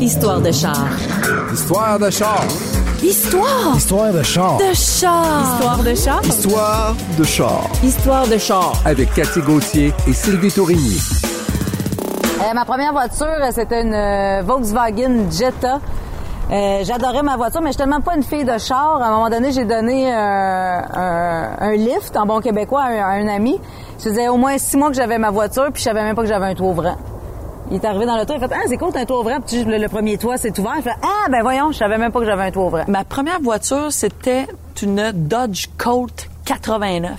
Histoire de char. Histoire de char. Histoire Histoire de char. de char. Histoire de char. Histoire de char. Histoire de char. avec Cathy Gauthier et Sylvie Tourigny. Euh, ma première voiture, euh, c'était une euh, Volkswagen Jetta. Euh, J'adorais ma voiture, mais je suis tellement pas une fille de char. À un moment donné, j'ai donné euh, un, un lift en bon québécois à un, à un ami. Ça faisait au moins six mois que j'avais ma voiture, puis je savais même pas que j'avais un toit ouvrant. Il est arrivé dans le toit, il a fait Ah, c'est cool, t'as un toit ouvrant. Le, le premier toit, c'est ouvert. Il fait Ah, ben voyons, je savais même pas que j'avais un toit ouvrant. Ma première voiture, c'était une Dodge Colt 89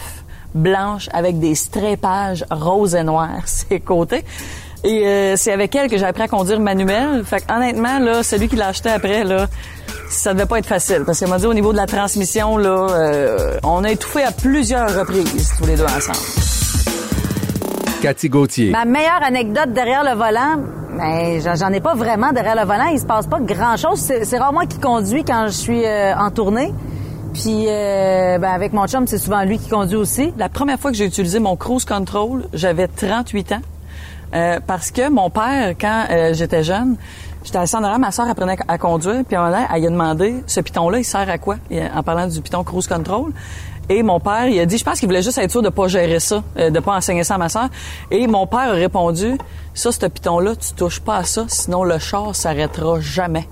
blanche avec des strépages roses et noirs ses côtés. Et euh, c'est avec elle que j'ai appris à conduire manuel. Fait honnêtement, là, celui qui l'a après, là, ça devait pas être facile. Parce qu'elle m'a dit au niveau de la transmission, là, euh, on a étouffé à plusieurs reprises, tous les deux ensemble. Cathy Gauthier. Ma meilleure anecdote derrière le volant, ben, j'en ai pas vraiment derrière le volant. Il se passe pas grand chose. C'est rarement moi qui conduis quand je suis euh, en tournée. Puis, euh, ben, avec mon chum, c'est souvent lui qui conduit aussi. La première fois que j'ai utilisé mon cruise control, j'avais 38 ans. Euh, parce que mon père, quand euh, j'étais jeune, j'étais assis en arrière, ma soeur apprenait à conduire, puis moment donné, elle lui a demandé, ce piton-là, il sert à quoi? En parlant du piton cruise control. Et mon père, il a dit, je pense qu'il voulait juste être sûr de pas gérer ça, euh, de pas enseigner ça à ma soeur. Et mon père a répondu, ça, ce piton-là, tu touches pas à ça, sinon le char s'arrêtera jamais.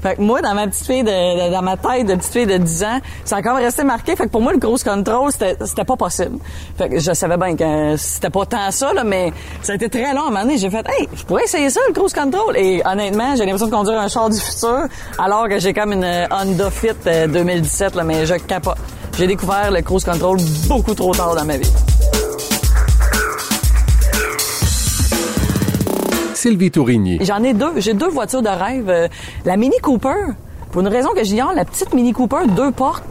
Fait que moi, dans ma petite fille de, dans ma tête de petite fille de 10 ans, c'est encore resté marqué. Fait que pour moi, le cruise control, c'était, pas possible. Fait que je savais bien que c'était pas tant ça, là, mais ça a été très long à. J'ai fait, hey, je pourrais essayer ça, le cruise control. Et honnêtement, j'ai l'impression de conduire un char du futur, alors que j'ai comme une euh, Honda Fit euh, 2017, là, mais je capote. J'ai découvert le cruise control beaucoup trop tard dans ma vie. Sylvie Tourigny. J'en ai deux. J'ai deux voitures de rêve. Euh, La Mini Cooper, pour une raison que j'ignore, la petite Mini Cooper, deux portes,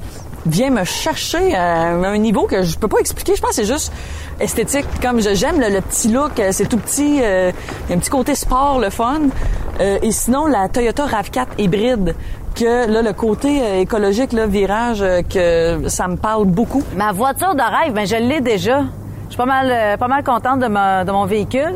vient me chercher à un niveau que je peux pas expliquer. Je pense que c'est juste esthétique. Comme j'aime le, le petit look, euh, c'est tout petit, euh, il y a un petit côté sport, le fun. Euh, et sinon, la Toyota RAV4 hybride, que là, le côté euh, écologique, le virage, euh, que ça me parle beaucoup. Ma voiture de rêve, ben je l'ai déjà. Je suis pas mal, euh, pas mal contente de, ma- de mon véhicule.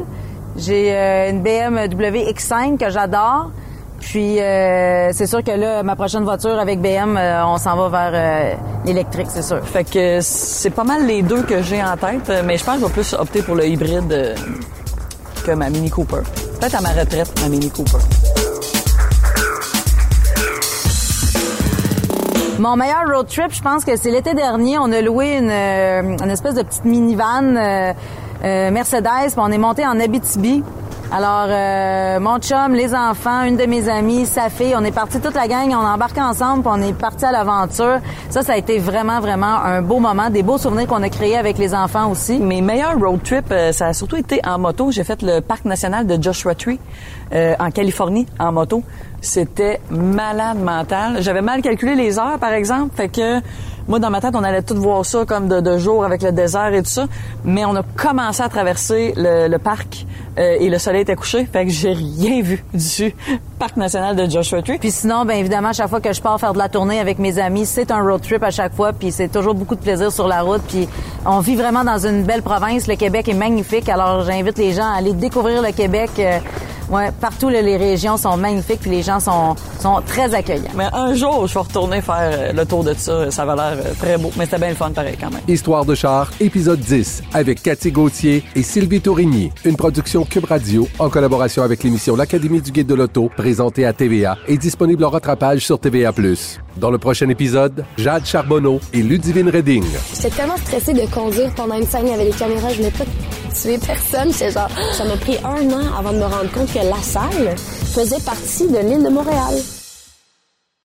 J'ai euh, une BMW X5 que j'adore. Puis euh, c'est sûr que là, ma prochaine voiture avec BM, euh, on s'en va vers euh, l'électrique, c'est sûr. Fait que c'est pas mal les deux que j'ai en tête, mais je pense que je vais plus opter pour le hybride euh, que ma Mini Cooper. Peut-être à ma retraite, ma Mini Cooper. Mon meilleur road trip, je pense que c'est l'été dernier. On a loué une, euh, une espèce de petite minivan euh, euh, Mercedes, on est monté en Abitibi. Alors, euh, mon chum, les enfants, une de mes amies, sa fille, on est parti toute la gang, on embarqué ensemble, on est parti à l'aventure. Ça, ça a été vraiment, vraiment un beau moment, des beaux souvenirs qu'on a créés avec les enfants aussi. Mes meilleurs road trips, euh, ça a surtout été en moto. J'ai fait le parc national de Joshua Tree euh, en Californie en moto. C'était malade mental. J'avais mal calculé les heures, par exemple. Fait que moi, dans ma tête, on allait tout voir ça comme de, jour avec le désert et tout ça. Mais on a commencé à traverser le, parc euh, et le soleil était couché. Fait que j'ai rien vu du parc national de Joshua Tree. Puis sinon, ben évidemment, à chaque fois que je pars faire de la tournée avec mes amis, c'est un road trip à chaque fois, puis c'est toujours beaucoup de plaisir sur la route. Puis on vit vraiment dans une belle province. Le Québec est magnifique, alors j'invite les gens à aller découvrir le Québec. Euh, ouais, partout là, les régions sont magnifiques, puis les gens sont sont très accueillants. Mais un jour, je vais retourner faire euh, le tour de ça. Ça va l'air euh, très beau. Mais c'était bien le fun pareil quand même. Histoire de char, épisode 10, avec Cathy Gauthier et Sylvie Tourigny. Une production Cube Radio en collaboration avec l'émission L'Académie du Guide de l'Auto, présentée à TVA et disponible en rattrapage sur TVA+. Dans le prochain épisode, Jade Charbonneau et Ludivine Redding. J'étais tellement stressée de conduire pendant une scène avec les caméras, je voulais pas tuer personne. J'étais genre, ça m'a pris un an avant de me rendre compte que la salle faisait partie de l'île de Montréal.